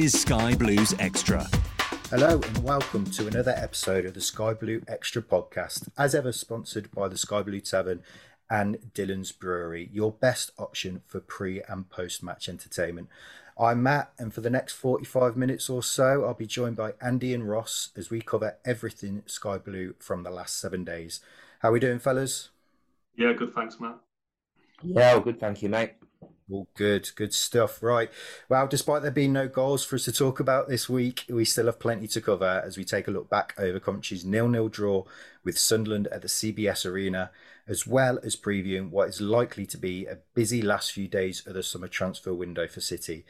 Is Sky Blues Extra. Hello and welcome to another episode of the Sky Blue Extra podcast, as ever sponsored by the Sky Blue Tavern and Dhillons Brewery, your best option for pre and post match entertainment. I'm Matt, and for the next 45 minutes or so, I'll be joined by Andy and Ross as we cover everything Sky Blue from the last seven days. How are we doing, fellas? Yeah, good. Thanks, Matt. Yeah, well, good. Thank you, mate. All good, good stuff. Right. Well, despite there being no goals for us to talk about this week, we still have plenty to cover as we take a look back over Coventry's nil-nil draw with Sunderland at the CBS Arena, as well as previewing what is likely to be a busy last few days of the summer transfer window for City,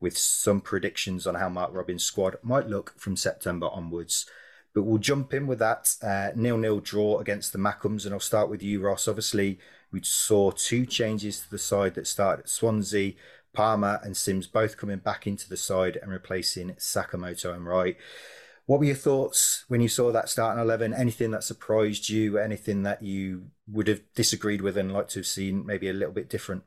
with some predictions on how Mark Robins' squad might look from September onwards. But we'll jump in with that uh, nil-nil draw against the Mackems, and I'll start with you, Ross. Obviously, we saw two changes to the side that started at Swansea. Palmer and Simms both coming back into the side and replacing Sakamoto and Wright. What were your thoughts when you saw that starting 11? Anything that surprised you? Anything that you would have disagreed with and like to have seen maybe a little bit different?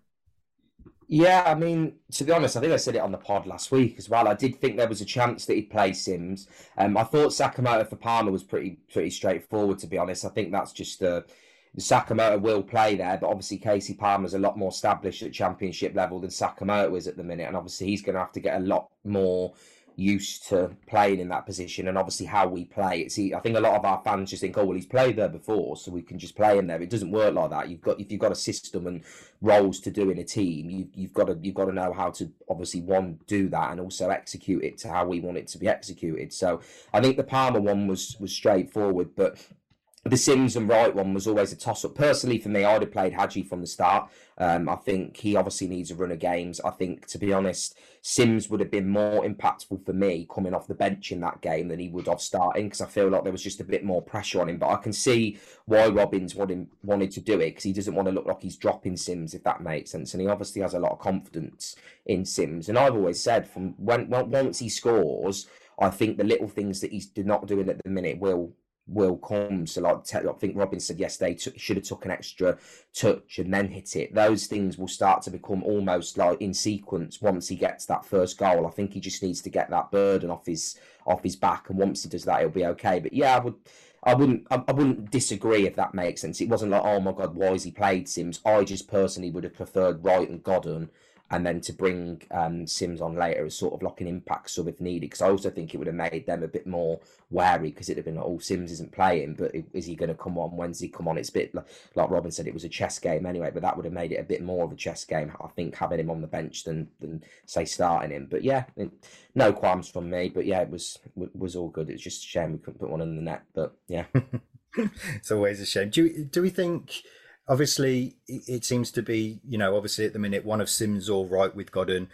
Yeah, I mean, to be honest, I think I said it on the pod last week as well. I did think there was a chance that he'd play Simms. Um, I thought Sakamoto for Palmer was pretty pretty straightforward. To be honest, I think that's just uh, Sakamoto will play there, but obviously Kasey Palmer's a lot more established at Championship level than Sakamoto is at the minute, and obviously he's going to have to get a lot more used to playing in that position and obviously how we play It's I think a lot of our fans just think, oh well, he's played there before, so we can just play him there. It doesn't work like that. You've got if you've got a system and roles to do in a team, you, you've got to you've got to know how to obviously one do that and also execute it to how we want it to be executed. So I think the Palmer one was was straightforward, but the Simms and Wright one was always a toss up. Personally, for me, I'd have played Haji from the start. Um, I think he obviously needs a run of games. I think, to be honest, Simms would have been more impactful for me coming off the bench in that game than he would have starting because I feel like there was just a bit more pressure on him. But I can see why Robins wanted, wanted to do it because he doesn't want to look like he's dropping Simms, if that makes sense. And he obviously has a lot of confidence in Simms. And I've always said from when, when once he scores, I think the little things that he's not doing at the minute will will come. So, like, I think Robins said yesterday, should have took an extra touch and then hit it. Those things will start to become almost like in sequence once he gets that first goal. I think he just needs to get that burden off his off his back, and once he does that, he'll be okay. But yeah, I would. I wouldn't. I, I wouldn't disagree if that makes sense. It wasn't like, oh my god, why has he played Simms? I just personally would have preferred Wright and Godden and then to bring um, Simms on later as sort of like an impact sub if needed. Because I also think it would have made them a bit more wary because it'd have been like, oh, Simms isn't playing, but is he going to come on? When's he come on? It's a bit like, like Robins said, it was a chess game anyway, but that would have made it a bit more of a chess game, I think, having him on the bench than, than say, starting him. But yeah, it, no qualms from me. But yeah, it was was all good. It's just a shame we couldn't put one in the net. But yeah. it's always a shame. Do, do we think obviously it seems to be you know obviously at the minute one of Simms or Wright with Godden.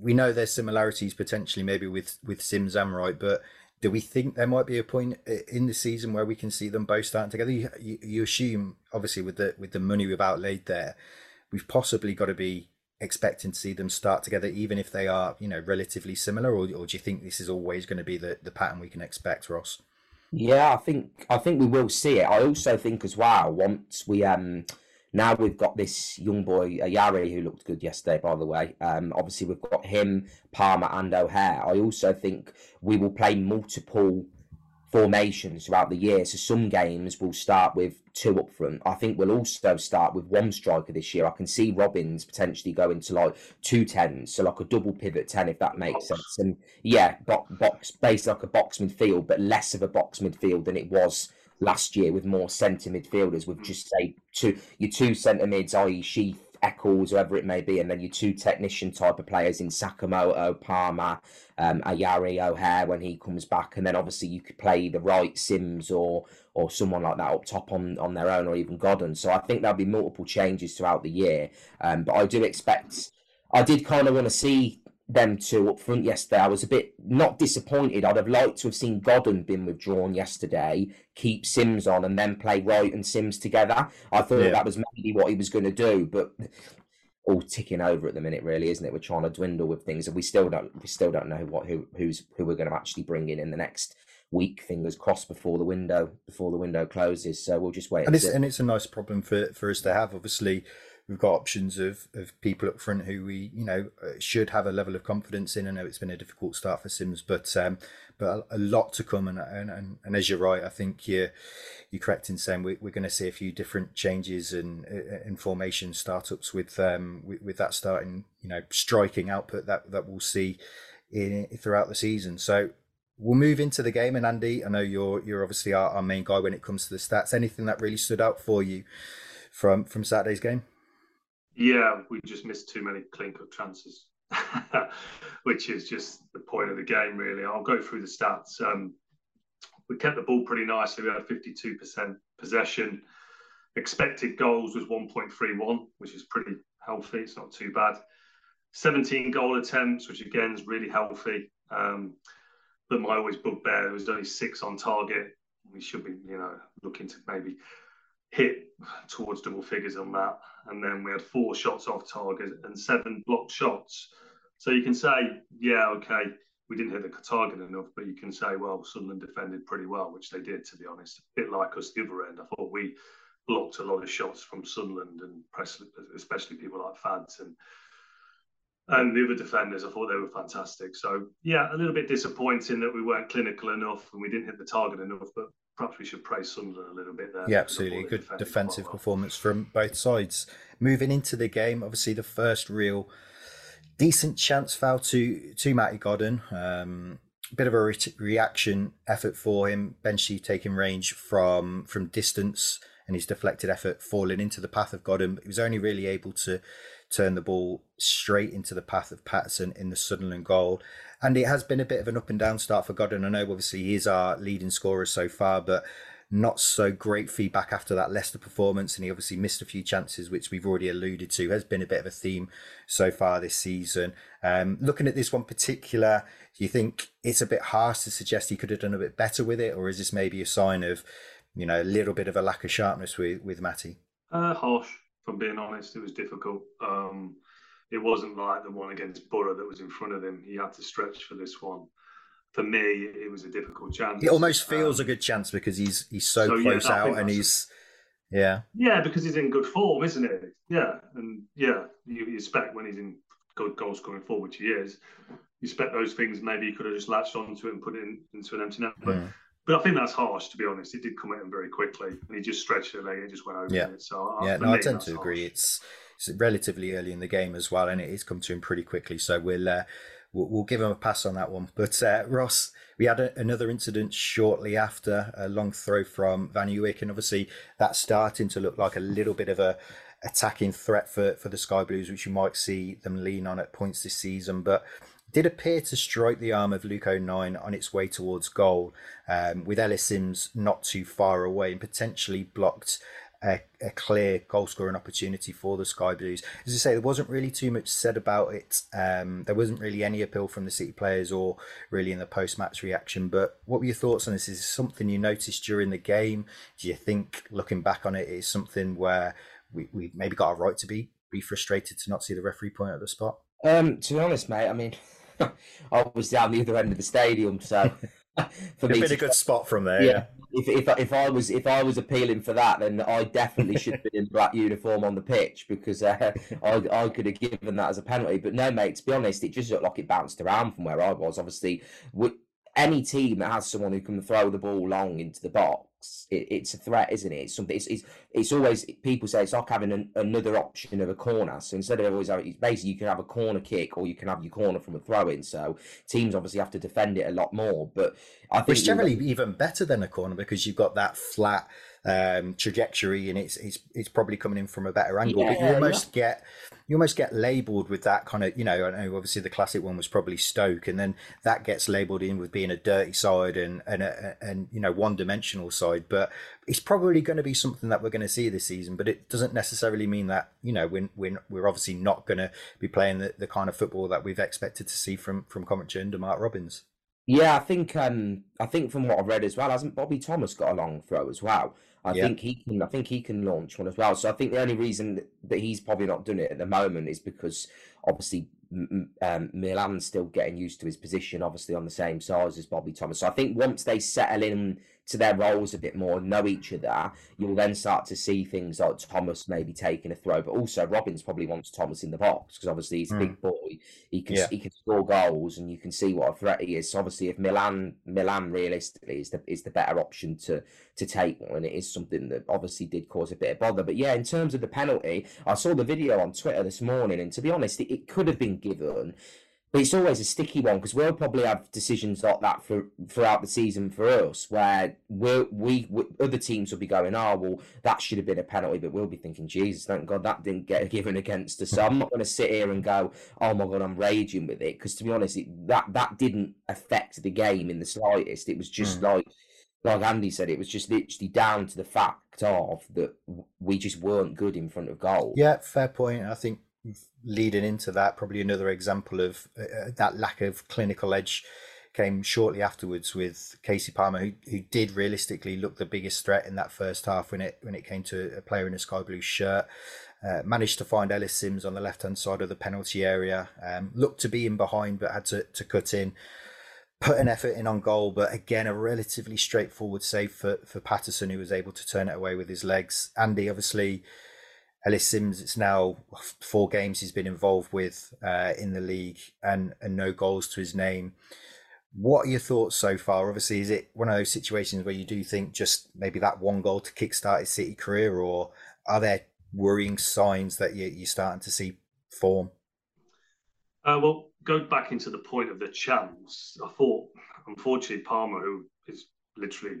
We know there's similarities potentially maybe with with Simms and Wright, but do we think there might be a point uh, in the season where we can see them both starting together? You, you, you assume obviously with the with the money we've outlaid there, we've possibly got to be expecting to see them start together, even if they are you know relatively similar, or, or do you think this is always going to be the the pattern we can expect, Ross? Yeah, I think I think we will see it. I also think as well once we um now we've got this young boy Ayari who looked good yesterday, by the way. Um, obviously we've got him, Palmer, and O'Hare. I also think we will play multiple formations throughout the year. So some games will start with two up front. I think we'll also start with one striker this year. I can see Robins potentially going to like two tens, so like a double pivot ten, if that makes sense. And yeah, box, box based like a box midfield, but less of a box midfield than it was last year with more centre midfielders. With mm. just say two your two centre mids, i.e. Sheaf, Eccles, whoever it may be, and then your two technician type of players in Sakamoto, Palmer, um, Ayari, O'Hare when he comes back, and then obviously you could play the right Simms or or someone like that up top on, on their own, or even Godden. So I think there'll be multiple changes throughout the year, um, but I do expect. I did kind of want to see them two up front yesterday. I was a bit not disappointed. I'd have liked to have seen Godden been withdrawn yesterday, keep Simms on, and then play Wright and Simms together. I thought yeah. that was maybe what he was going to do, but all ticking over at the minute, really, isn't it? We're trying to dwindle with things, and we still don't we still don't know what who who's who we're going to actually bring in in the next week. Fingers crossed before the window before the window closes. So we'll just wait. And, and it's and it's a nice problem for for us to have. Obviously, we've got options of of people up front who we you know uh, should have a level of confidence in. I know it's been a difficult start for Simms, but um, but a, a lot to come. And, and and and as you're right, I think you're you're correct in saying we, we're going to see a few different changes and in, in formation startups with um with, with that starting you know striking output that that we'll see in throughout the season. So we'll move into the game. And Andy, I know you're you're obviously our, our, main guy when it comes to the stats. Anything that really stood out for you from from Saturday's game? Yeah, we just missed too many clean cut chances, which is just the point of the game, really. I'll go through the stats. Um, we kept the ball pretty nicely. We had 52% possession. Expected goals was 1.31, which is pretty healthy. It's not too bad. 17 goal attempts, which again is really healthy. Um, but my always bugbear, there was only six on target. We should be, you know, looking to maybe hit towards double figures on that. And then we had four shots off target and seven blocked shots. So you can say, yeah, okay, we didn't hit the target enough, but you can say, well, Sunderland defended pretty well, which they did, to be honest. A bit like us the other end. I thought we blocked a lot of shots from Sunderland and especially people like Fads and and the other defenders. I thought they were fantastic. So yeah, a little bit disappointing that we weren't clinical enough and we didn't hit the target enough, but perhaps we should praise Sunderland a little bit there. Yeah, absolutely. Good defensive well. performance from both sides. Moving into the game, obviously the first real decent chance foul to to Matty Godden. Um, bit of a re- reaction effort for him. Benchy taking range from from distance and his deflected effort falling into the path of Godden. He was only really able to turn the ball straight into the path of Patterson in the Sunderland goal. And it has been a bit of an up and down start for Godden. I know obviously he is our leading scorer so far, but not so great feedback after that Leicester performance. And he obviously missed a few chances, which we've already alluded to, has been a bit of a theme so far this season. Um, looking at this one particular, do you think it's a bit harsh to suggest he could have done a bit better with it? Or is this maybe a sign of, you know, a little bit of a lack of sharpness with, with Matty? Uh, harsh from being honest. It was difficult. Um, it wasn't like the one against Borough that was in front of him. He had to stretch for this one. For me, it was a difficult chance. It almost feels um, a good chance because he's he's so, so close yeah, out and he's yeah yeah because he's in good form, isn't it? Yeah, and yeah, you, you expect when he's in good goals going forward, which he is. You expect those things. Maybe he could have just latched onto it and put it in, into an empty net, but. Mm but I think that's harsh, to be honest. It did come at him very quickly, and he just stretched it leg and just went over yeah. it. So yeah, no, I tend to agree. It's relatively early in the game as well, and it has come to him pretty quickly. So we'll uh, we'll, give him a pass on that one. But uh, Ross, we had a, another incident shortly after a long throw from Van Ewijk, and obviously that's starting to look like a little bit of a attacking threat for for the Sky Blues, which you might see them lean on at points this season, but did appear to strike the arm of Luke O'Nien on its way towards goal, um, with Ellis Simms not too far away and potentially blocked a, a clear goal scoring opportunity for the Sky Blues. As I say, there wasn't really too much said about it. Um, there wasn't really any appeal from the City players or really in the post match reaction. But what were your thoughts on this? Is this something you noticed during the game? Do you think, looking back on it, is something where we, we maybe got a right to be be frustrated to not see the referee point at the spot? Um, to be honest, mate, I mean, I was down the other end of the stadium, so for me, been a good spot from there. Yeah. If, if if I was if I was appealing for that, then I definitely should have been in black uniform on the pitch because uh, I I could have given that as a penalty. But no, mate. To be honest, it just looked like it bounced around from where I was. Obviously, any team that has someone who can throw the ball long into the box it, it's a threat, isn't it? It's something. It's, it's, it's always people say it's like having an, another option of a corner. So instead of always having, basically you can have a corner kick or you can have your corner from a throw in. So teams obviously have to defend it a lot more. But I think it's generally even better than a corner because you've got that flat um, trajectory, and it's it's it's probably coming in from a better angle. Yeah, but you almost yeah. get you almost get labelled with that kind of you know. I know obviously the classic one was probably Stoke, and then that gets labelled in with being a dirty side and and a, and you know one dimensional side. But it's probably going to be something that we're going to see this season. But it doesn't necessarily mean that you know we're we're, we're obviously not going to be playing the, the kind of football that we've expected to see from from Coventry under Mark Robins. Yeah, I think um, I think from what I've read as well, hasn't Bobby Thomas got a long throw as well? I yeah. think he can. I think he can launch one as well. So I think the only reason that he's probably not doing it at the moment is because obviously um, Milan's still getting used to his position, obviously on the same size as Bobby Thomas. So I think once they settle in to their roles a bit more, know each other, you'll then start to see things like Thomas maybe taking a throw, but also Robins probably wants Thomas in the box because obviously he's a mm. big boy. He can yeah. he can score goals, and you can see what a threat he is. So obviously, if Milan Milan realistically is the is the better option to to take one, it is something that obviously did cause a bit of bother. But yeah, in terms of the penalty, I saw the video on Twitter this morning, and to be honest, it, it could have been given but it's always a sticky one because we'll probably have decisions like that for throughout the season for us, where we'll, we we other teams will be going, oh well, that should have been a penalty, but we'll be thinking, Jesus, thank God that didn't get given against us. So I'm not going to sit here and go, oh my God, I'm raging with it because to be honest, it, that that didn't affect the game in the slightest. It was just mm. like like Andy said, it was just literally down to the fact of that we just weren't good in front of goal. Yeah, fair point. I think leading into that, probably another example of uh, uh, that lack of clinical edge came shortly afterwards with Kasey Palmer, who, who did realistically look the biggest threat in that first half when it when it came to a player in a sky blue shirt. Uh, managed to find Ellis Simms on the left hand side of the penalty area. Um, looked to be in behind, but had to, to cut in. Put an effort in on goal, but again, a relatively straightforward save for, for Patterson, who was able to turn it away with his legs. Andy, obviously, Ellis Simms, it's now four games he's been involved with uh, in the league and, and no goals to his name. What are your thoughts so far? Obviously, is it one of those situations where you do think just maybe that one goal to kickstart his City career, or are there worrying signs that you, you're starting to see form? Uh, well, go back into the point of the chance. I thought, unfortunately, Palmer, who is literally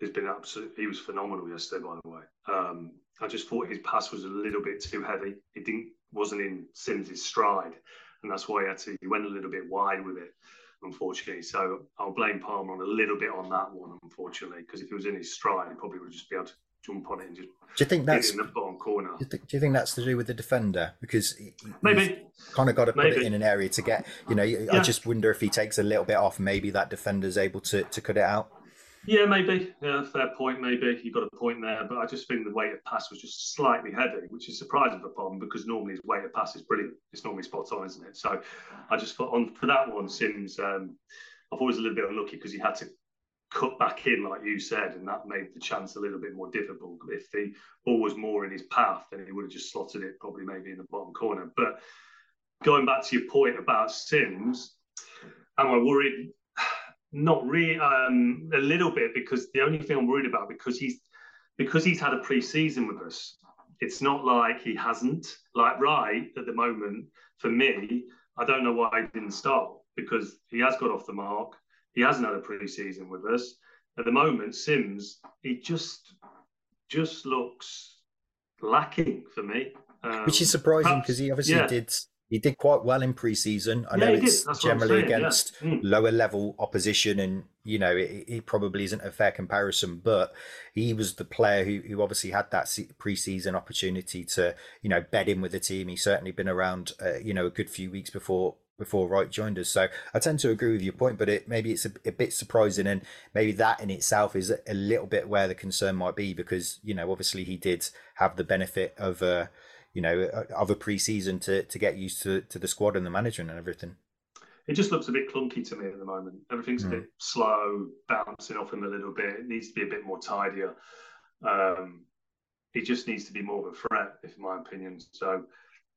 has been absolutely, he was phenomenal yesterday, by the way. Um, I just thought his pass was a little bit too heavy. It didn't wasn't in Simms's stride, and that's why he had to he went a little bit wide with it, unfortunately. So I'll blame Palmer on a little bit on that one, unfortunately, because if he was in his stride, he probably would just be able to jump on it and just do you think that's in the bottom corner? Do you, think, do you think that's to do with the defender because maybe kind of got to put maybe. it in an area to get you know? Yeah. I just wonder if he takes a little bit off, maybe that defender's able to to cut it out. Yeah, maybe. Yeah, fair point. Maybe you got a point there, but I just think the weight of pass was just slightly heavy, which is surprising for Bond because normally his weight of pass is brilliant. It's normally spot on, isn't it? So I just thought on for that one, Simms. Um, I've always a little bit unlucky because he had to cut back in, like you said, and that made the chance a little bit more difficult. If the ball was more in his path, then he would have just slotted it probably maybe in the bottom corner. But going back to your point about Simms, am I worried? Not really, um, a little bit because the only thing I'm worried about because he's because he's had a pre-season with us. It's not like he hasn't. Like right at the moment, for me, I don't know why he didn't start because he has got off the mark. He hasn't had a pre-season with us. At the moment, Simms, he just just looks lacking for me. Um, Which is surprising because he obviously yeah. did he did quite well in pre-season. I yeah, know it's generally against yeah. mm. lower level opposition, and you know it, it, probably isn't a fair comparison. But he was the player who, who obviously had that pre-season opportunity to you know bed in with the team. He's certainly been around, uh, you know, a good few weeks before before Wright joined us. So I tend to agree with your point, but it maybe it's a, a bit surprising, and maybe that in itself is a, a, little bit where the concern might be because you know obviously he did have the benefit of. Uh, you know, of a pre-season to to get used to to the squad and the management and everything. It just looks a bit clunky to me at the moment. Everything's mm. a hmm. bit slow, bouncing off him a little bit. It needs to be a bit more tidier. Um, he just needs to be more of a threat, if in my opinion. So,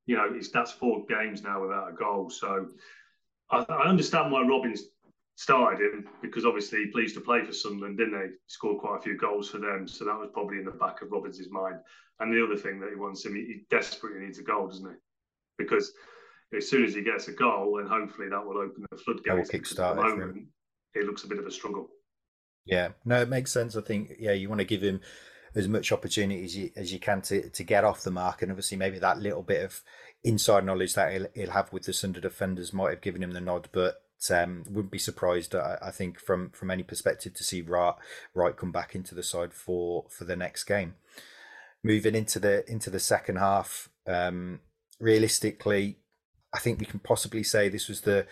you know, it's that's four games now without a goal. So, I, I understand why Robins started him because obviously he pleased to play for Sunderland, didn't they? He scored quite a few goals for them, so that was probably in the back of Robins' mind. And the other thing that he wants him, he desperately needs a goal, doesn't he? Because as soon as he gets a goal, and hopefully that will open the floodgates. Kickstart at the moment, it looks a bit of a struggle. Yeah, no, it makes sense. I think yeah, you want to give him as much opportunity as you, as you can to, to get off the mark, and obviously maybe that little bit of inside knowledge that he'll, he'll have with the Sunday defenders might have given him the nod, but um, wouldn't be surprised. I, I, think from from any perspective to see Wright Wright come back into the side for for the next game. Moving into the into the second half, um, realistically, I think we can possibly say this was the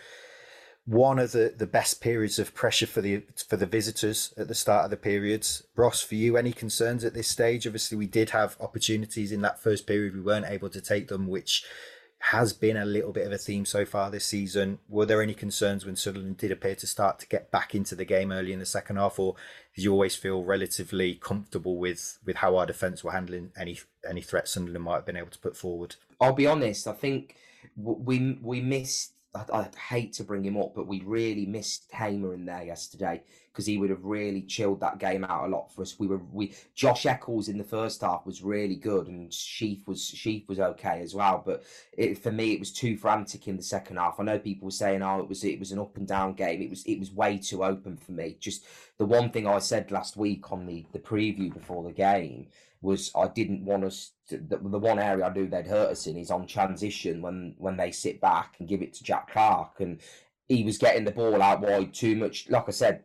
one of the, the best periods of pressure for the for the visitors at the start of the periods. Ross, for you, any concerns at this stage? Obviously, we did have opportunities in that first period. We weren't able to take them, which has been a little bit of a theme so far this season. Were there any concerns when Sunderland did appear to start to get back into the game early in the second half, or did you always feel relatively comfortable with with how our defence were handling any any threats Sunderland might have been able to put forward? I'll be honest. I think we we missed. I, hate to bring him up, but we really missed Hamer in there yesterday because he would have really chilled that game out a lot for us. We were we Josh Eccles in the first half was really good, and Sheaf was Sheaf was okay as well. But it, for me, it was too frantic in the second half. I know people were saying, "Oh, it was it was an up and down game." It was it was way too open for me. Just the one thing I said last week on the the preview before the game was I didn't want us. To, the, the one area I knew they'd hurt us in is on transition when when they sit back and give it to Jack Clarke, and he was getting the ball out wide too much. Like I said,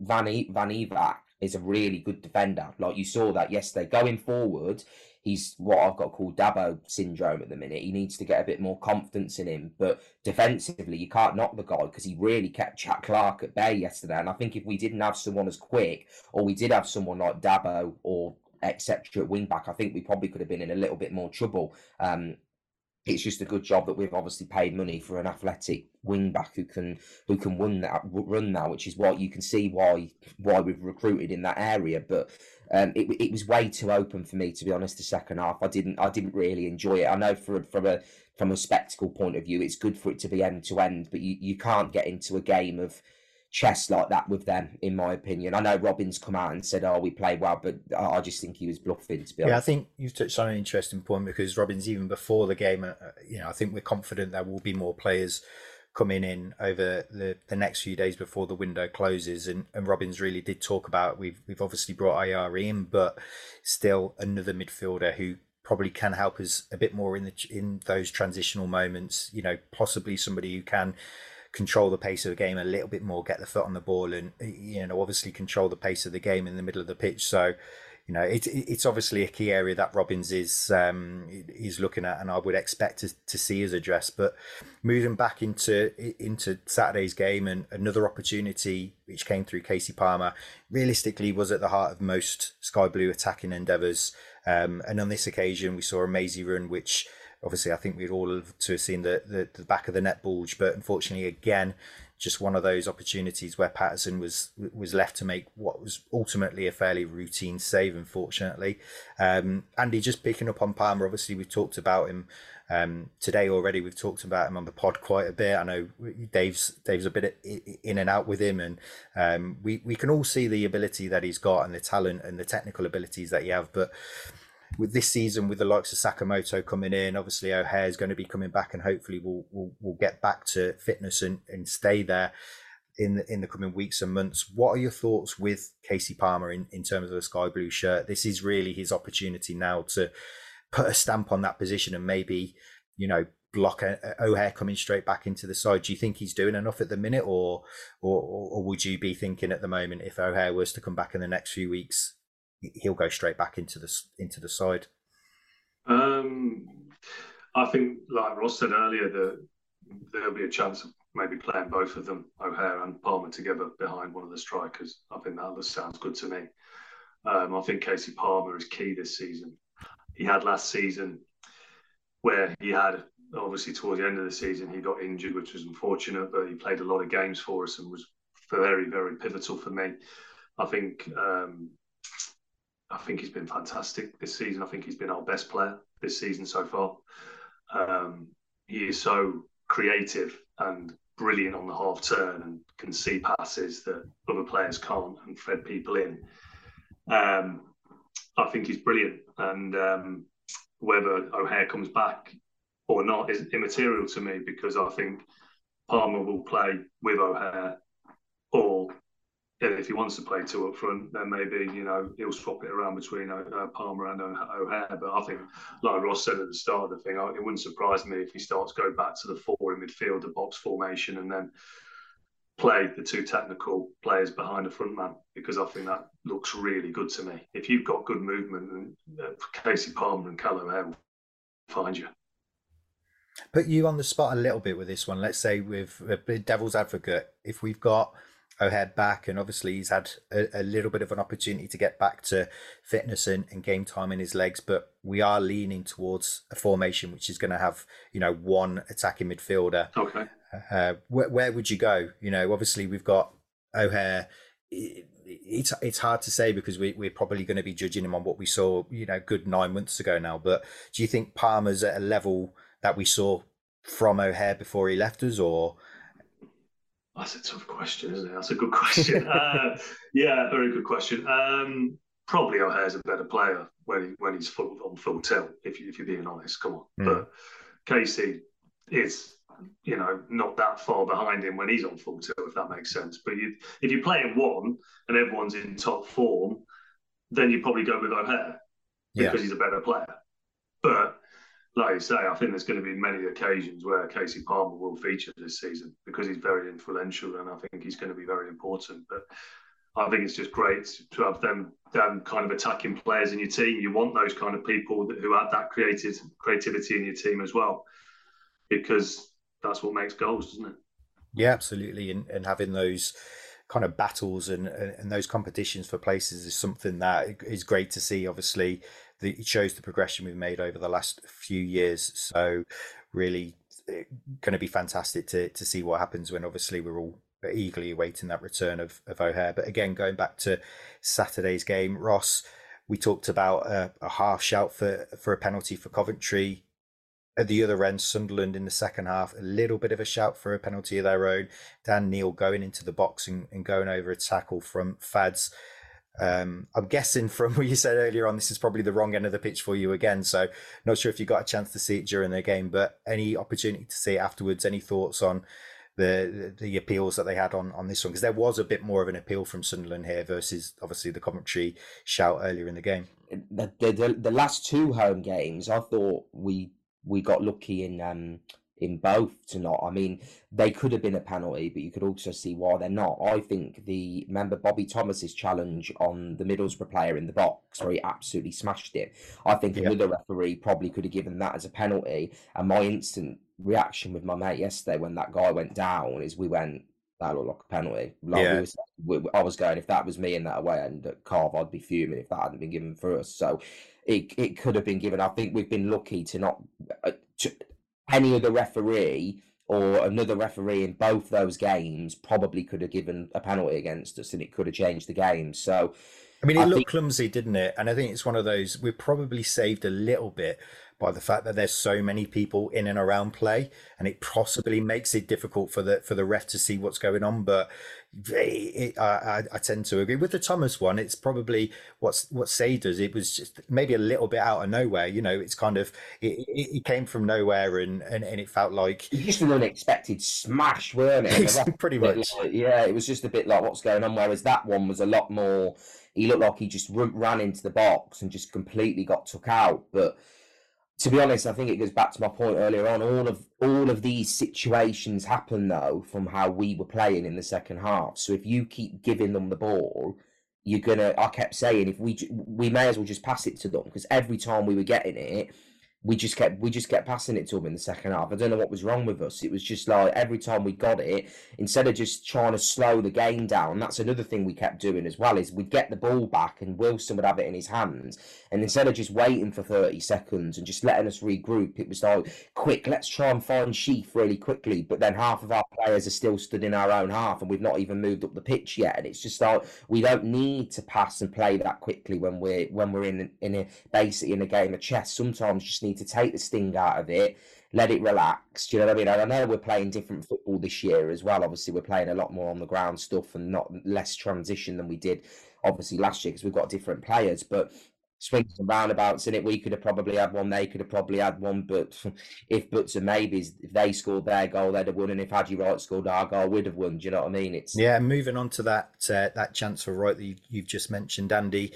Van, e- Van Ewijk is a really good defender. Like you saw that yesterday. Going forward, he's what I've got called Dabo syndrome at the minute. He needs to get a bit more confidence in him. But defensively, you can't knock the guy because he really kept Jack Clarke at bay yesterday. And I think if we didn't have someone as quick, or we did have someone like Dabo or etc. wing back, I think we probably could have been in a little bit more trouble. Um, it's just a good job that we've obviously paid money for an athletic wing back who can who can run that run now, which is why you can see why why we've recruited in that area. But um, it it was way too open for me to be honest. The second half, I didn't I didn't really enjoy it. I know for from a from a spectacle point of view, it's good for it to be end to end, but you, you can't get into a game of chess like that with them, in my opinion. I know Robins come out and said, "Oh, we played well," but I just think he was bluffing. To be honest, yeah, I think you've touched on an interesting point because Robins, even before the game, uh, you know, I think we're confident there will be more players coming in over the, the next few days before the window closes. And, and Robins really did talk about we've we've obviously brought Ayari in, but still another midfielder who probably can help us a bit more in the in those transitional moments. You know, possibly somebody who can control the pace of the game a little bit more, get the foot on the ball, and you know obviously control the pace of the game in the middle of the pitch. So you know it's it's obviously a key area that Robins is um, is looking at, and I would expect to, to see as addressed. But moving back into into Saturday's game and another opportunity which came through Kasey Palmer, realistically was at the heart of most Sky Blue attacking endeavours. Um, and on this occasion, we saw a mazy run which obviously I think we'd all love to have seen the, the, the back of the net bulge, but unfortunately, again, just one of those opportunities where Patterson was was left to make what was ultimately a fairly routine save. Unfortunately, um, Andy just picking up on Palmer. Obviously, we've talked about him um, today already. We've talked about him on the pod quite a bit. I know Dave's Dave's a bit in and out with him, and um, we we can all see the ability that he's got and the talent and the technical abilities that he have, but with this season, with the likes of Sakamoto coming in, obviously O'Hare is going to be coming back, and hopefully we'll we'll, we'll get back to fitness and, and stay there in the, in the coming weeks and months. What are your thoughts with Kasey Palmer in, in terms of the sky blue shirt? This is really his opportunity now to put a stamp on that position and maybe you know block uh, uh, O'Hare coming straight back into the side. Do you think he's doing enough at the minute, or, or or would you be thinking at the moment if O'Hare was to come back in the next few weeks, he'll go straight back into the into the side? Um, I think, like Ross said earlier, that there'll be a chance of maybe playing both of them, O'Hare and Palmer, together behind one of the strikers. I think that sounds good to me. Um, I think Kasey Palmer is key this season. He had last season where he had obviously towards the end of the season he got injured, which was unfortunate, but he played a lot of games for us and was very, very pivotal for me. I think um, I think he's been fantastic this season. I think he's been our best player this season so far. Um, he is so creative and brilliant on the half turn and can see passes that other players can't and thread people in. Um, I think he's brilliant, and um, whether O'Hare comes back or not is immaterial to me because I think Palmer will play with O'Hare, or if he wants to play two up front, then maybe you know he'll swap it around between uh, Palmer and O'Hare. But I think, like Ross said at the start of the thing, it wouldn't surprise me if he starts going back to the four in midfield, the box formation, and then play the two technical players behind the front man because I think that looks really good to me. If you've got good movement, uh, Palmer and Callum will find you. Put you on the spot a little bit with this one. Let's say with uh, Devil's Advocate, if we've got O'Hare back, and obviously he's had a, a, little bit of an opportunity to get back to fitness and, and, game time in his legs. But we are leaning towards a formation which is going to have, you know, one attacking midfielder. Okay. Uh, where, where would you go? You know, obviously we've got O'Hare. It's it's hard to say because we, we're probably going to be judging him on what we saw, you know, good nine months ago now. But do you think Palmer's at a level that we saw from O'Hare before he left us, or that's a tough question, isn't it? That's a good question. uh, yeah, very good question. Um, probably O'Hare's a better player when he when he's full on full tilt. If you if you're being honest, come on. Mm. But Kasey is you know not that far behind him when he's on full tilt, if that makes sense. But you, if you're playing one and everyone's in top form, then you probably go with O'Hare because he's a better player. But like you say, I think there's going to be many occasions where Kasey Palmer will feature this season because he's very influential and I think he's going to be very important. But I think it's just great to have them, them kind of attacking players in your team. You want those kind of people that, who have that creative creativity in your team as well, because that's what makes goals, doesn't it? Yeah, absolutely. And, and having those kind of battles and, and those competitions for places is something that is great to see. Obviously, it shows the progression we've made over the last few years. So, really, eh, going to be fantastic to to see what happens when obviously we're all eagerly awaiting that return of, of O'Hare. But again, going back to Saturday's game, Ross, we talked about a, a half shout for for a penalty for Coventry. At the other end, Sunderland in the second half, a little bit of a shout for a penalty of their own. Dan Neil going into the box and, and going over a tackle from Fads. Um, I'm guessing from what you said earlier on, this is probably the wrong end of the pitch for you again. So, not sure if you got a chance to see it during the game, but any opportunity to see it afterwards? Any thoughts on the the appeals that they had on on this one? Because there was a bit more of an appeal from Sunderland here versus obviously the Coventry shout earlier in the game. The the, the last two home games, I thought we we got lucky in um, in both to not. I mean, they could have been a penalty, but you could also see why they're not. I think the remember Bobby Thomas's challenge on the Middlesbrough player in the box where he absolutely smashed it. I think yeah. another referee probably could have given that as a penalty. And my instant reaction with my mate yesterday when that guy went down is we went. That looked like a penalty. Like yeah. we was, I was going, if that was me in that away end at Carve, I'd be fuming if that hadn't been given for us. So it it could have been given. I think we've been lucky to not. Uh, to, any other referee or another referee in both those games probably could have given a penalty against us and it could have changed the game. So, I mean, it I looked think... clumsy, didn't it? And I think it's one of those we probably saved a little bit by the fact that there's so many people in and around play, and it possibly makes it difficult for the for the ref to see what's going on. But it, I, I, tend to agree with the Thomas one. It's probably what's what Say does. It was just maybe a little bit out of nowhere. You know, it's kind of it, it, it came from nowhere, and, and and it felt like it's just an unexpected smash, weren't it? pretty much. Like, yeah, it was just a bit like what's going on. Whereas that one was a lot more. He looked like he just ran into the box and just completely got took out, but to be honest, I think it goes back to my point earlier on. All of all of these situations happen though from how we were playing in the second half. So if you keep giving them the ball, you're gonna. I kept saying if we we may as well just pass it to them because every time we were getting it, we just kept we just kept passing it to him in the second half. I don't know what was wrong with us. It was just like every time we got it, instead of just trying to slow the game down, that's another thing we kept doing as well. Is we'd get the ball back and Wilson would have it in his hands, and instead of just waiting for thirty seconds and just letting us regroup, it was like quick, let's try and find Sheaf really quickly. But then half of our players are still stood in our own half, and we've not even moved up the pitch yet. And it's just like we don't need to pass and play that quickly when we're when we're in in a basically in a game of chess. Sometimes just need need to take the sting out of it, let it relax. Do you know what I mean? And I know we're playing different football this year as well. Obviously, we're playing a lot more on the ground stuff and not less transition than we did obviously last year because we've got different players. But swings and roundabouts in it. We could have probably had one. They could have probably had one. But if buts and maybes, if they scored their goal, they'd have won. And if Haji Wright scored our goal, we'd have won. Do you know what I mean? It's yeah. Moving on to that uh, that chance for Wright that you, you've just mentioned, Andy.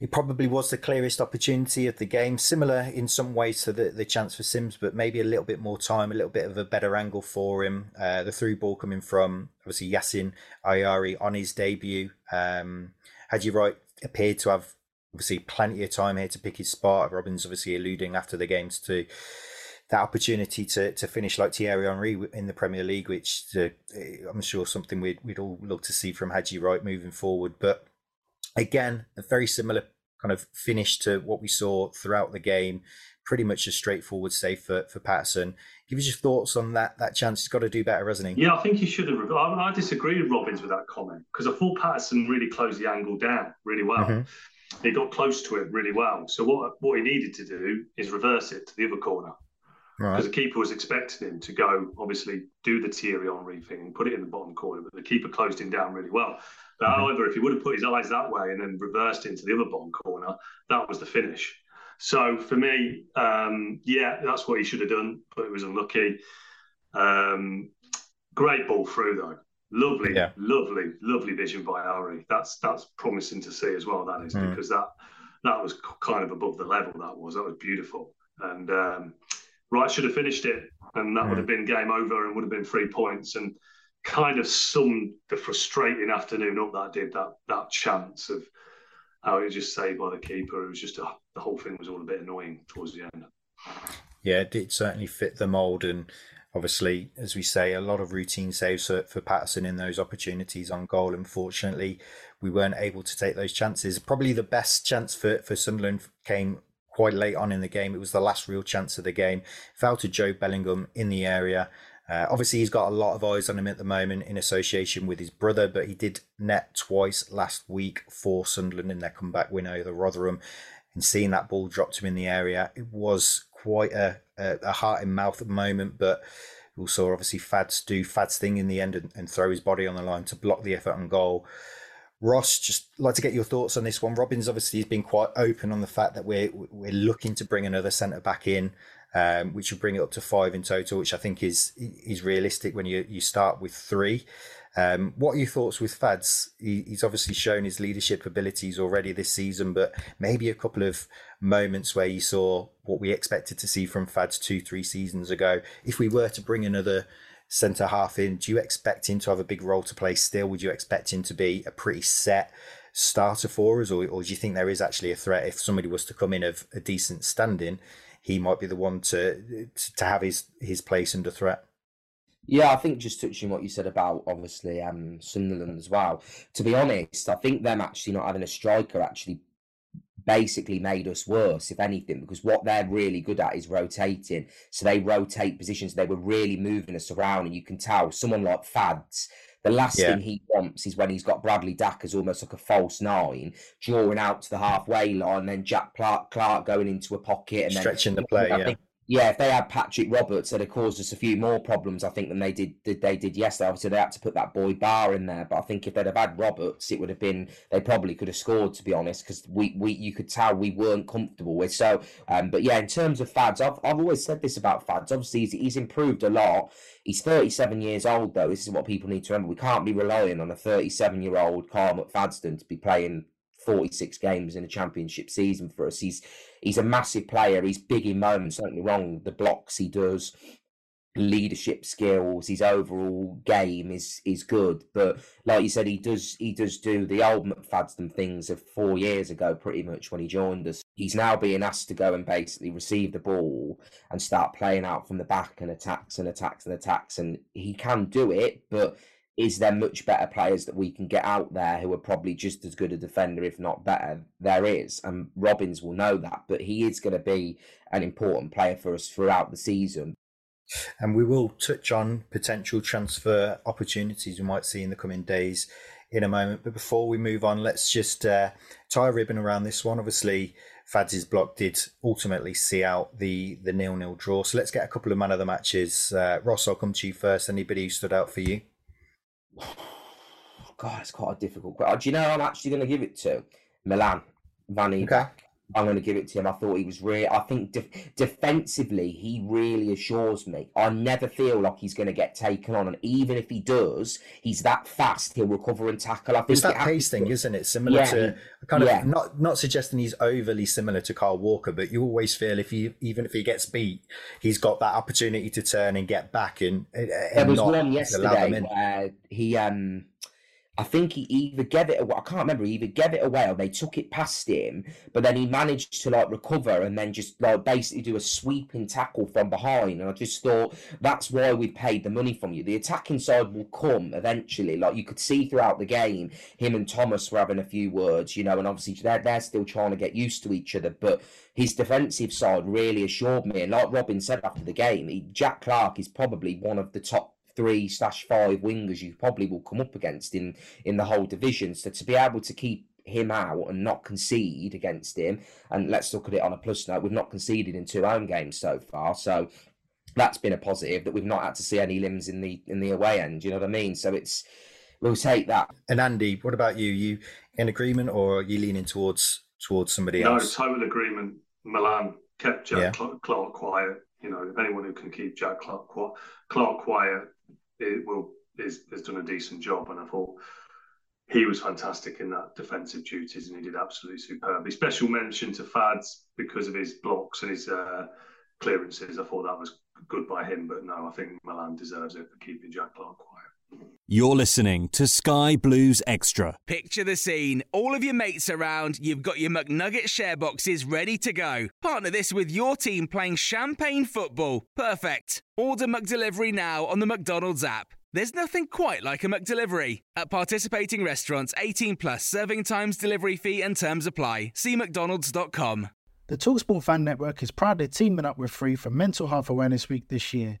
It probably was the clearest opportunity of the game, similar in some ways to the, the chance for Simms, but maybe a little bit more time, a little bit of a better angle for him. Uh, the through ball coming from obviously Yasin Ayari on his debut. Um, Haji Wright appeared to have obviously plenty of time here to pick his spot. Robins obviously alluding after the games to that opportunity to to finish like Thierry Henry in the Premier League, which uh, I'm sure something we'd we'd all love to see from Haji Wright moving forward. But again, a very similar kind of finish to what we saw throughout the game. Pretty much a straightforward save for, for Patterson. Give us your thoughts on that that chance. He's got to do better, hasn't he? Yeah, I think he should have. I, mean, I disagree with Robins with that comment because I thought Patterson really closed the angle down really well. Mm-hmm. He got close to it really well. So what what he needed to do is reverse it to the other corner because right. the keeper was expecting him to go, obviously, do the Thierry Henry thing and put it in the bottom corner, but the keeper closed him down really well. But mm-hmm. however, if he would have put his eyes that way and then reversed into the other bottom corner, that was the finish. So for me, um, yeah, that's what he should have done, but it was unlucky. Um, great ball through though. Lovely, yeah. lovely, lovely vision by Ayari. That's that's promising to see as well. That is mm. because that that was kind of above the level. That was that was beautiful, and um, Wright should have finished it, and that mm. would have been game over and would have been three points. And kind of summed the frustrating afternoon up that I did that that chance of how it was just saved by the keeper. It was just a, the whole thing was all a bit annoying towards the end. Yeah, it did certainly fit the mould, and obviously, as we say, a lot of routine saves for, for Patterson in those opportunities on goal. Unfortunately, we weren't able to take those chances. Probably the best chance for for Sunderland came quite late on in the game. It was the last real chance of the game. Fell to Joe Bellingham in the area. Uh, obviously, he's got a lot of eyes on him at the moment in association with his brother, but he did net twice last week for Sunderland in their comeback win over Rotherham. And seeing that ball drop to him in the area, it was quite a, a, a heart in mouth moment. But we saw obviously Fads do Fads thing in the end and, and throw his body on the line to block the effort on goal. Ross, just like to get your thoughts on this one. Robins obviously has been quite open on the fact that we're we're looking to bring another centre back in um, which will bring it up to five in total, which I think is is realistic when you you start with three. Um, what are your thoughts with Fads? He, he's obviously shown his leadership abilities already this season, but maybe a couple of moments where you saw what we expected to see from Fads two, three seasons ago. If we were to bring another centre half in, do you expect him to have a big role to play still? Would you expect him to be a pretty set starter for us, or, or do you think there is actually a threat if somebody was to come in of a decent standing? He might be the one to to have his his place under threat. Yeah, I think just touching what you said about obviously um, Sunderland as well. To be honest, I think them actually not having a striker actually basically made us worse, if anything, because what they're really good at is rotating. So they rotate positions. They were really moving us around, and you can tell someone like Fads the last yeah. thing he wants is when he's got Bradley Dack as almost like a false nine, drawing out to the halfway line, and then Jack Clark, Clarke going into a pocket and stretching then, the play. I yeah. Think, yeah, if they had Patrick Roberts, they'd have caused us a few more problems, I think, than they did, did they did yesterday. Obviously, they had to put that boy Bar in there, but I think if they'd have had Roberts, it would have been they probably could have scored, to be honest, because we, we you could tell we weren't comfortable with. So, um, but yeah, in terms of Fads, I've I've always said this about Fads. Obviously, he's, he's improved a lot. He's 37 years old, though. This is what people need to remember. We can't be relying on a 37 year old Kyle McFadzean to be playing 46 games in a championship season for us. He's he's a massive player. He's big in moments. Don't get wrong. The blocks he does, leadership skills, his overall game is is good. But like you said, he does he does do the old McFadden things of four years ago, pretty much when he joined us. He's now being asked to go and basically receive the ball and start playing out from the back and attacks and attacks and attacks, and he can do it, but. Is there much better players that we can get out there who are probably just as good a defender, if not better? There is, and Robins will know that, but he is going to be an important player for us throughout the season. And we will touch on potential transfer opportunities we might see in the coming days in a moment. But before we move on, let's just uh, tie a ribbon around this one. Obviously, Fads' block did ultimately see out the the nil nil draw. So let's get a couple of man of the matches. Uh, Ross, I'll come to you first. Anybody who stood out for you? God, it's quite a difficult question. Oh, do you know I'm actually going to give it to Milan Van Ewijk. Okay. I'm going to give it to him. I thought he was real. I think de- defensively, he really assures me. I never feel like he's going to get taken on, and even if he does, he's that fast. He'll recover and tackle. I think it's that pace thing, isn't it? Similar yeah, to kind of yeah. not not suggesting he's overly similar to Kyle Walker, but you always feel if he even if he gets beat, he's got that opportunity to turn and get back. And, and there was one yesterday where he um I think he either gave it away. I can't remember. He either gave it away or they took it past him, but then he managed to like recover and then just like basically do a sweeping tackle from behind. And I just thought that's why we paid the money from you. The attacking side will come eventually. Like you could see throughout the game, him and Thomas were having a few words, you know, and obviously they're they're still trying to get used to each other. But his defensive side really assured me. And like Robin said after the game, he, Jack Clarke is probably one of the top three slash five wingers you probably will come up against in in the whole division. So to be able to keep him out and not concede against him, and let's look at it on a plus note, we've not conceded in two home games so far. So that's been a positive that we've not had to see any limbs in the in the away end. You know what I mean? So it's we'll take that. And Andy, what about you? You in agreement or are you leaning towards towards somebody else? No, total agreement. Milan kept Jack yeah. Clarke quiet. You know, anyone who can keep Jack Clark, Clarke quiet it will is, has done a decent job, and I thought he was fantastic in that defensive duties, and he did absolutely superbly. Special mention to Fads because of his blocks and his uh, clearances. I thought that was good by him, but no, I think Milan deserves it for keeping Jack Clarke quiet. You're listening to Sky Blues Extra. Picture the scene. All of your mates around, you've got your McNugget share boxes ready to go. Partner this with your team playing champagne football. Perfect. Order McDelivery now on the McDonald's app. There's nothing quite like a McDelivery. At participating restaurants, 18 plus serving times, delivery fee, and terms apply. See McDonald's.com. The Talksport Fan Network is proudly teaming up with Free for Mental Health Awareness Week this year.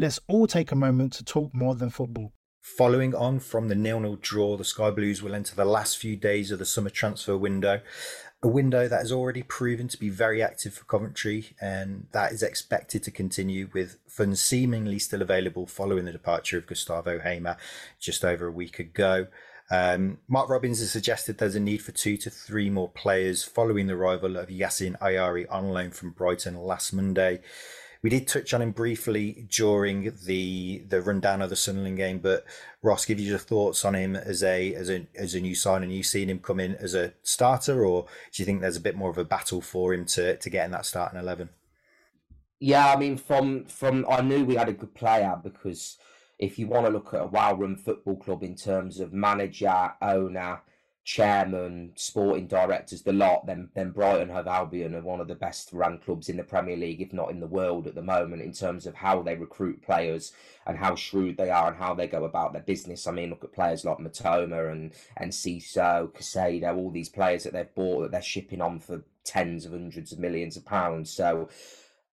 Let's all take a moment to talk more than football. Following on from the nil-nil draw, the Sky Blues will enter the last few days of the summer transfer window. A window that has already proven to be very active for Coventry, and that is expected to continue with funds seemingly still available following the departure of Gustavo Hamer just over a week ago. Um, Mark Robins has suggested there's a need for two to three more players following the arrival of Yasin Ayari on loan from Brighton last Monday. We did touch on him briefly during the the rundown of the Sunderland game, but Ross, give you your thoughts on him as a as a as a new sign, and you seen him come in as a starter, or do you think there's a bit more of a battle for him to to get in that starting eleven? Yeah, I mean, from from I knew we had a good player because if you want to look at a well-run football club in terms of manager, owner, chairman, sporting directors, the lot, then then Brighton Hove Albion are one of the best run clubs in the Premier League, if not in the world at the moment, in terms of how they recruit players and how shrewd they are and how they go about their business. I mean, look at players like Matoma and and Ciso, Caicedo, all these players that they've bought that they're shipping on for tens of hundreds of millions of pounds. So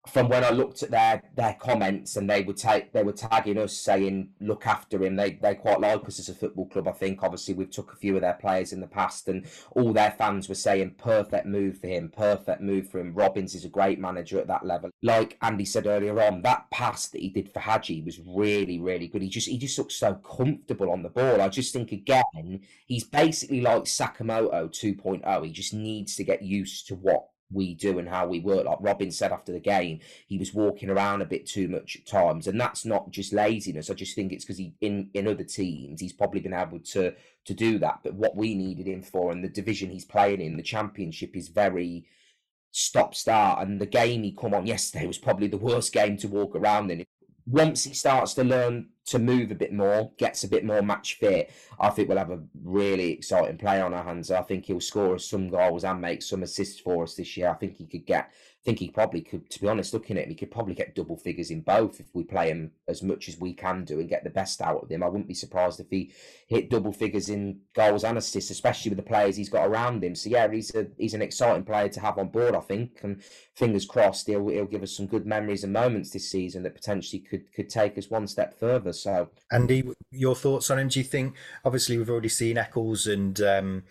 from when I looked at their their comments and they would take they were tagging us saying look after him. They they quite like us as a football club. I think obviously we've took a few of their players in the past and all their fans were saying perfect move for him, perfect move for him. Robins is a great manager at that level. Like Andy said earlier on, that pass that he did for Haji was really really good. He just he just looked so comfortable on the ball. I just think again he's basically like Sakamoto 2.0. He just needs to get used to what we do and how we work. Like Robin said after the game, he was walking around a bit too much at times, and that's not just laziness. I just think it's because he in in other teams he's probably been able to to do that. But what we needed him for, and the division he's playing in, the championship, is very stop start. And the game he come on yesterday was probably the worst game to walk around in once he starts to learn to move a bit more, gets a bit more match fit, I think we'll have a really exciting player on our hands. I think he'll score us some goals and make some assists for us this year. I think he could get think he probably could, to be honest, looking at him, he could probably get double figures in both if we play him as much as we can do and get the best out of him. I wouldn't be surprised if he hit double figures in goals and assists, especially with the players he's got around him. So yeah, he's a he's an exciting player to have on board, I think. And fingers crossed, he'll he'll give us some good memories and moments this season that potentially could could take us one step further. So Andy, your thoughts on him? Do you think obviously we've already seen Eccles and um,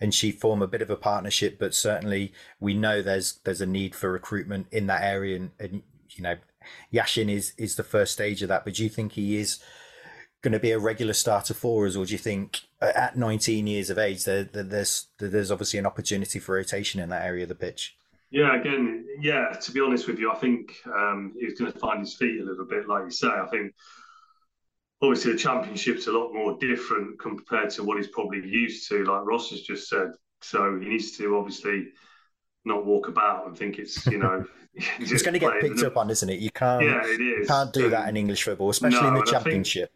and she form a bit of a partnership, but certainly we know there's there's a need for recruitment in that area, and, and you know, Yasin is is the first stage of that. But do you think he is going to be a regular starter for us, or do you think at 19 years of age there, there there's there's obviously an opportunity for rotation in that area of the pitch? Yeah, again, yeah. To be honest with you, I think um, he's going to find his feet a little bit, like you say. I think obviously the championship's a lot more different compared to what he's probably used to, like Ross has just said. So he needs to obviously not walk about and think it's you know it's going to get picked up on, isn't it? You can't. Yeah, it is. Can't do that in English football, especially no, in the championship.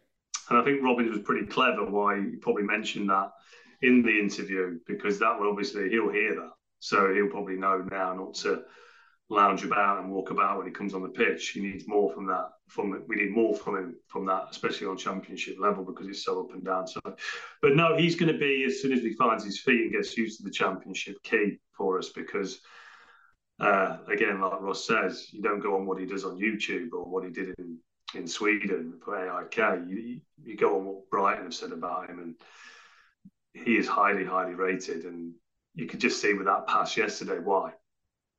I think, and I think Robins was pretty clever. Why he probably mentioned that in the interview because that will obviously he'll hear that, so he'll probably know now not to lounge about and walk about when he comes on the pitch. He needs more from that. From we need more from him from that, especially on championship level because it's so up and down. So, but no, he's going to be as soon as he finds his feet and gets used to the championship, key for us because. Uh, again, like Ross says, you don't go on what he does on YouTube or what he did in, in Sweden for AIK. You, you go on what Brighton have said about him, and he is highly, highly rated. And you could just see with that pass yesterday why.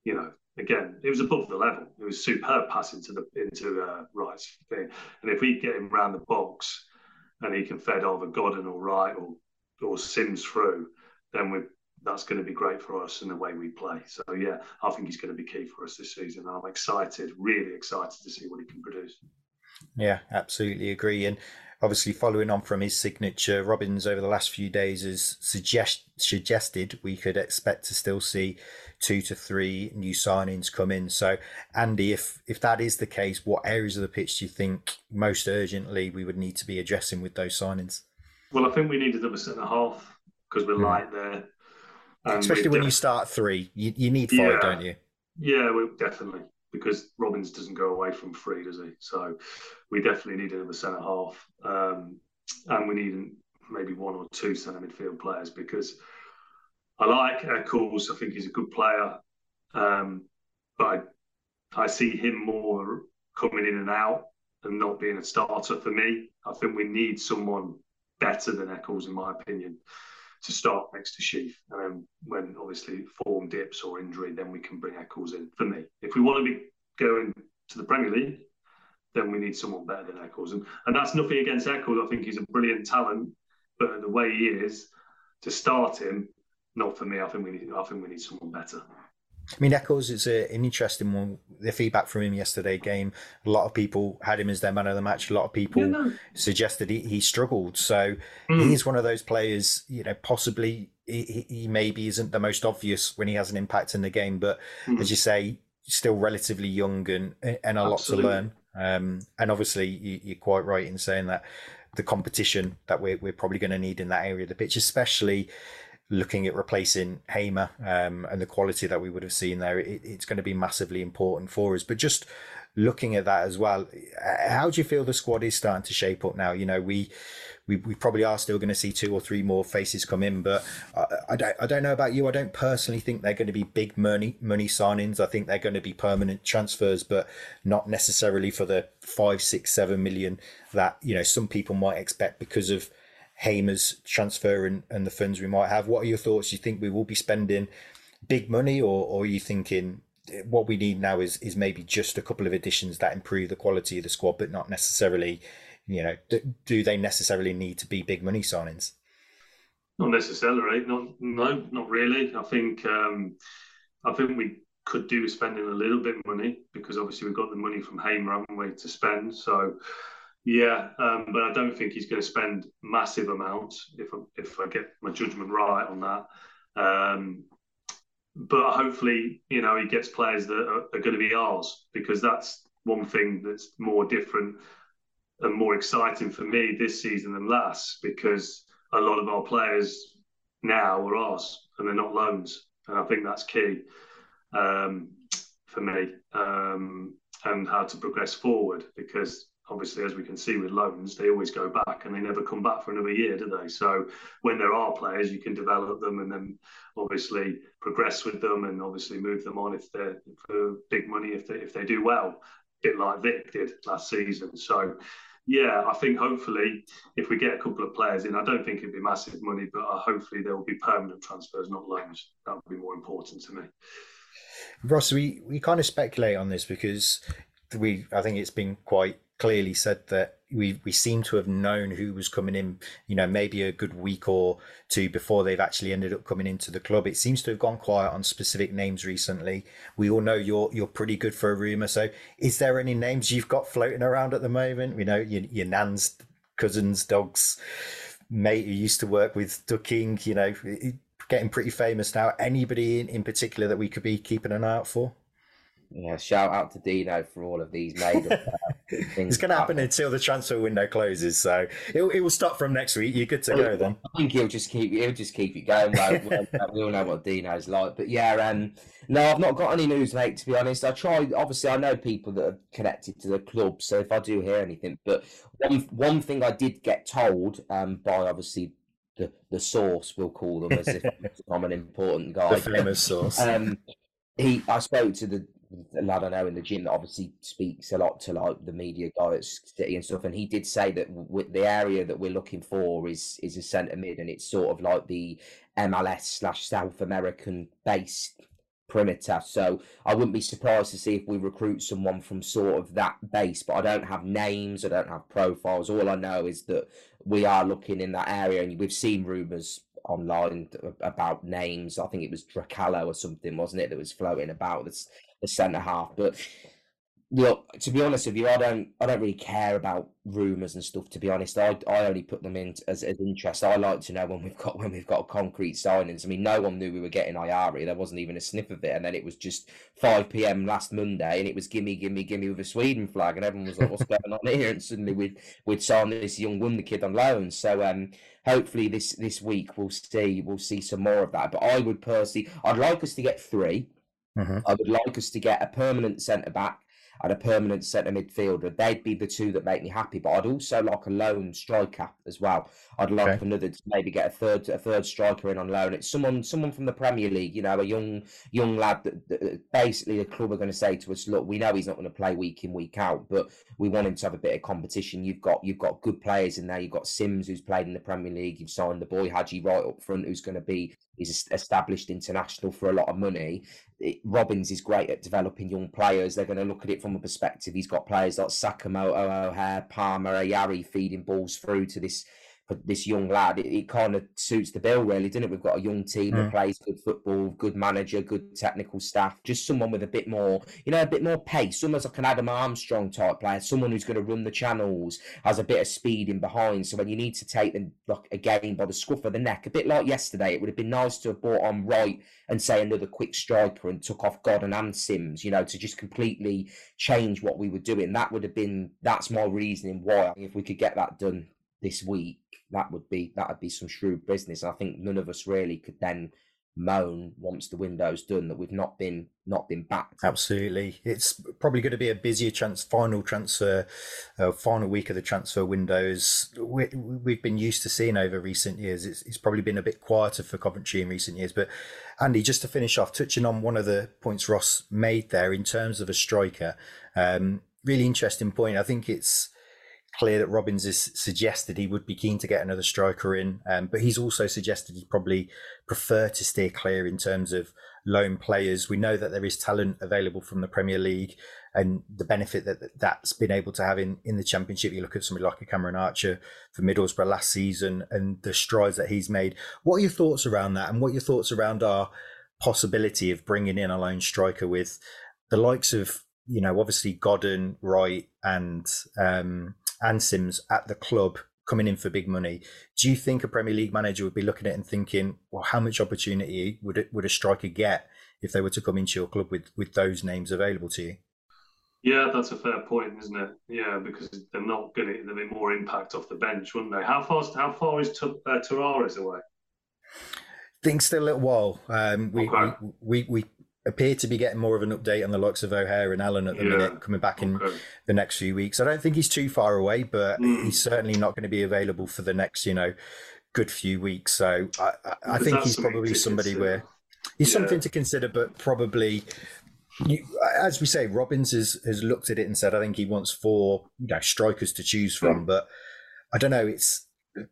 You know, again, it was above the level. It was superb pass into the into uh, Wright's thing. And if we get him around the box and he can fed either Godden or Wright or or Simms through, then we that's going to be great for us in the way we play. So yeah, I think he's going to be key for us this season. I'm excited, really excited to see what he can produce. Yeah, absolutely agree. And obviously following on from his signature, Robins over the last few days has suggest, suggested we could expect to still see two to three new signings come in. So, Andy, if if that is the case, what areas of the pitch do you think most urgently we would need to be addressing with those signings? Well, I think we need another centre half because we're mm. light there. Especially when def- you start three, you, you need five, yeah. don't you? Yeah, we, definitely because Robins doesn't go away from free, does he? So we definitely need another centre half, um, and we need maybe one or two centre midfield players because I like Eccles. I think he's a good player, um, but I, I see him more coming in and out and not being a starter for me. I think we need someone better than Eccles, in my opinion to start next to Sheaf. And then when obviously form dips or injury, then we can bring Eccles in for me. If we want to be going to the Premier League, then we need someone better than Eccles. And, and that's nothing against Eccles. I think he's a brilliant talent, but the way he is, to start him, not for me. I think we need, I think we need someone better. I mean, Eccles is a, an interesting one. The feedback from him yesterday game, a lot of people had him as their man of the match. A lot of people yeah, no. suggested he, he struggled. So mm. he's one of those players, you know, possibly he, he, maybe isn't the most obvious when he has an impact in the game, but mm. as you say, still relatively young and and a Absolutely. lot to learn. Um, and obviously, you, are quite right in saying that the competition that we're, we're probably going to need in that area of the pitch, especially looking at replacing Hamer um, and the quality that we would have seen there, it, it's going to be massively important for us. But just looking at that as well, how do you feel the squad is starting to shape up now? You know, we we, we probably are still going to see two or three more faces come in, but I, I, don't I don't know about you. I don't personally think they're going to be big money money signings. I think they're going to be permanent transfers, but not necessarily for the five, six, seven million that you know some people might expect because of Hamer's transfer and, and the funds we might have. What are your thoughts? Do you think we will be spending big money, or, or are you thinking what we need now is is maybe just a couple of additions that improve the quality of the squad, but not necessarily you know, do, do they necessarily need to be big money signings? Not necessarily. Not no, not really. I think um, I think we could do spending a little bit of money because obviously we've got the money from Hamer, haven't we, to spend. So yeah, um, but I don't think he's going to spend massive amounts if I, if I get my judgment right on that. Um, but hopefully, you know, he gets players that are, are going to be ours because that's one thing that's more different and more exciting for me this season than last because a lot of our players now are ours and they're not loans. And I think that's key um, for me um, and how to progress forward because obviously, as we can see with loans, they always go back and they never come back for another year, do they? So when there are players, you can develop them and then obviously progress with them and obviously move them on if they're for big money if they if they do well, a bit like Vic did last season. So yeah, I think hopefully if we get a couple of players in, I don't think it'd be massive money, but uh, hopefully there will be permanent transfers, not loans. That would be more important to me. Ross, we, we kind of speculate on this because we I think it's been quite clearly said that we we seem to have known who was coming in, you know, maybe a good week or two before they've actually ended up coming into the club. It seems to have gone quiet on specific names recently. We all know you're you're pretty good for a rumor. So, is there any names you've got floating around at the moment? You know your, your nan's cousins, dogs, mate who used to work with Ducking. You know, getting pretty famous now. Anybody in, in particular that we could be keeping an eye out for? Yeah, shout out to Dino for all of these made up. it's going to happen until the transfer window closes, so it, it will stop from next week. You're good to go then. I think he'll just keep he'll just keep it going. Well, we all know what Dino's like, but yeah, um, no, I've not got any news, mate. To be honest, I try. Obviously, I know people that are connected to the club, so if I do hear anything, but one one thing I did get told um, by obviously the the source, we'll call them as if I'm an important guy, the famous source. Um, he, I spoke to the I know in the gym that obviously speaks a lot to like the media guy at City and stuff, and he did say that the area that we're looking for is is a centre mid, and it's sort of like the MLS slash South American based perimeter. So I wouldn't be surprised to see if we recruit someone from sort of that base, but I don't have names, I don't have profiles. All I know is that we are looking in that area, and we've seen rumours online about names. I think it was Dracalo or something, wasn't it, that was floating about this the centre half. But look, to be honest with you, I don't I don't really care about rumours and stuff. To be honest, I I only put them in as, as interest. I like to know when we've got when we've got concrete signings. I mean, no one knew we were getting Ayari. There wasn't even a sniff of it, and then it was just five p.m. last Monday, and it was gimme, gimme, gimme with a Sweden flag, and everyone was like, "What's going on here?" And suddenly we'd we'd signed this young wonder kid on loan. So um, hopefully this this week we'll see we'll see some more of that. But I would personally, I'd like us to get three. Mm-hmm. I would like us to get a permanent centre back and a permanent centre midfielder. They'd be the two that make me happy. But I'd also like a lone striker as well. I'd like okay. another to maybe get a third a third striker in on loan. It's someone someone from the Premier League, you know, a young young lad that, that basically the club are going to say to us, look, we know he's not going to play week in week out, but we want him to have a bit of competition. You've got you've got good players in there. You've got Simms who's played in the Premier League. You've signed the boy Haji right up front who's going to be he's established international for a lot of money. It, Robins is great at developing young players. They're going to look at it from a perspective. He's got players like Sakamoto, O'Hare, Palmer, Ayari feeding balls through to this this young lad, it, it kind of suits the bill, really, doesn't it? We've got a young team mm. that plays good football, good manager, good technical staff, just someone with a bit more, you know, a bit more pace, almost like an Adam Armstrong type player, someone who's going to run the channels, has a bit of speed in behind. So when you need to take them like a game by the scruff of the neck, a bit like yesterday, it would have been nice to have brought on Wright and say another quick striker and took off Godden and Simms, you know, to just completely change what we were doing. That would have been that's my reasoning why if we could get that done this week, that would be that would be some shrewd business. I think none of us really could then moan once the window's done that we've not been not been backed. Absolutely, it's probably going to be a busier trans final transfer, uh, final week of the transfer windows. We, we've been used to seeing over recent years. It's, it's probably been a bit quieter for Coventry in recent years. But Andy, just to finish off, touching on one of the points Ross made there in terms of a striker, um, really interesting point. I think it's clear that Robins has suggested he would be keen to get another striker in, um, but he's also suggested he'd probably prefer to steer clear in terms of loan players. We know that there is talent available from the Premier League and the benefit that that's been able to have in, in the Championship. You look at somebody like a Cameron Archer for Middlesbrough last season and the strides that he's made. What are your thoughts around that? And what are your thoughts around our possibility of bringing in a lone striker with the likes of, you know, obviously Godden, Wright, and um, and Simms at the club coming in for big money. Do you think a Premier League manager would be looking at it and thinking, well, how much opportunity would it, would a striker get if they were to come into your club with with those names available to you? Yeah, that's a fair point, isn't it? Yeah, because they're not going to. There'll be more impact off the bench, wouldn't they? How far? How far is uh, Tavares away? I think still a little while. Um, we, okay. we, we we appear to be getting more of an update on the likes of O'Hare and Allen at the yeah. minute, coming back in okay. the next few weeks. I don't think he's too far away, but mm. he's certainly not going to be available for the next, you know, good few weeks. So I, I, I think he's probably somebody consider. where he's yeah. something to consider, but probably. You, as we say, Robins has, has looked at it and said, I think he wants four you know, strikers to choose from. Mm. But I don't know. It's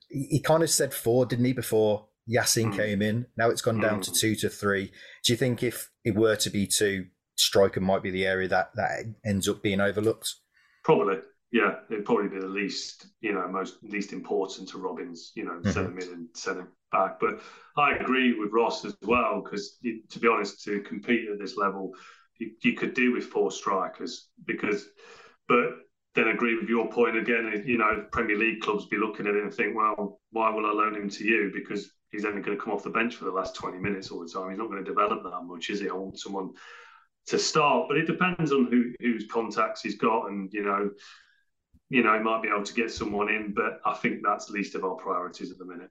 he kind of said four, didn't he, before Yasin mm. came in. Now it's gone down mm. to two to three. Do you think if it were to be two, striker might be the area that that ends up being overlooked? Probably, yeah. It'd probably be the least, you know, most least important to Robins. You know, mm-hmm. seven million, send back. But I agree with Ross as well because, to be honest, to compete at this level, you, you could do with four strikers because, but then agree with your point again. You know, Premier League clubs be looking at it and think, well, why will I loan him to you? Because he's only going to come off the bench for the last 20 minutes all the time. He's not going to develop that much, is he? I want someone to start, but it depends on who whose contacts he's got, and you know, you know, he might be able to get someone in, but I think that's least of our priorities at the minute.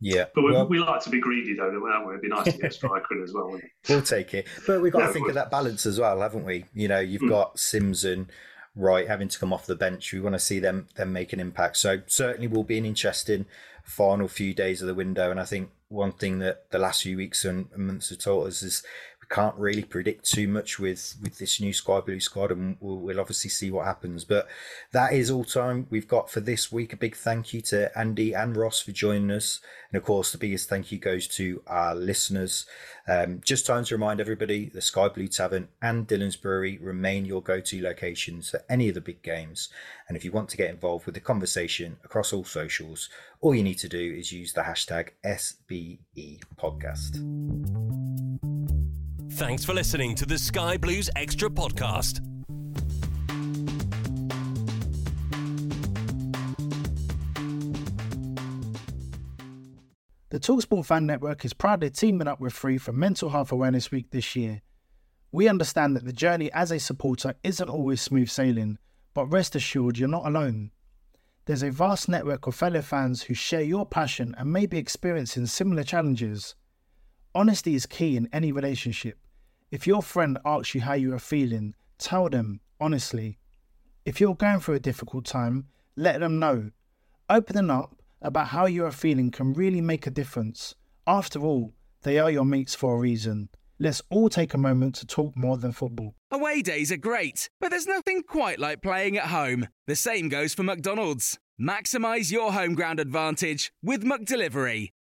Yeah, but we, well, we like to be greedy, though, don't we? It'd be nice to get a striker in as well. We'll take it, but we've got yeah, to think of that balance as well, haven't we? You know, you've mm. got Simms and Wright having to come off the bench. We want to see them them make an impact. So certainly will be an interesting final few days of the window. And I think one thing that the last few weeks and months have taught us is can't really predict too much with with this new Sky Blue squad, and we'll, we'll, obviously see what happens. But that is all time we've got for this week. A big thank you to Andy and Ross for joining us, and of course, the biggest thank you goes to our listeners. Um, just time to remind everybody: the Sky Blue Tavern and Dhillons Brewery remain your go-to locations for any of the big games. And if you want to get involved with the conversation across all socials, all you need to do is use the hashtag SBE Podcast. Thanks for listening to the Sky Blues Extra podcast. The Talksport Fan Network is proudly teaming up with Free for Mental Health Awareness Week this year. We understand that the journey as a supporter isn't always smooth sailing, but rest assured you're not alone. There's a vast network of fellow fans who share your passion and may be experiencing similar challenges. Honesty is key in any relationship. If your friend asks you how you are feeling, tell them honestly. If you're going through a difficult time, let them know. Opening up about how you are feeling can really make a difference. After all, they are your mates for a reason. Let's all take a moment to talk more than football. Away days are great, but there's nothing quite like playing at home. The same goes for McDonald's. Maximize your home ground advantage with McDelivery.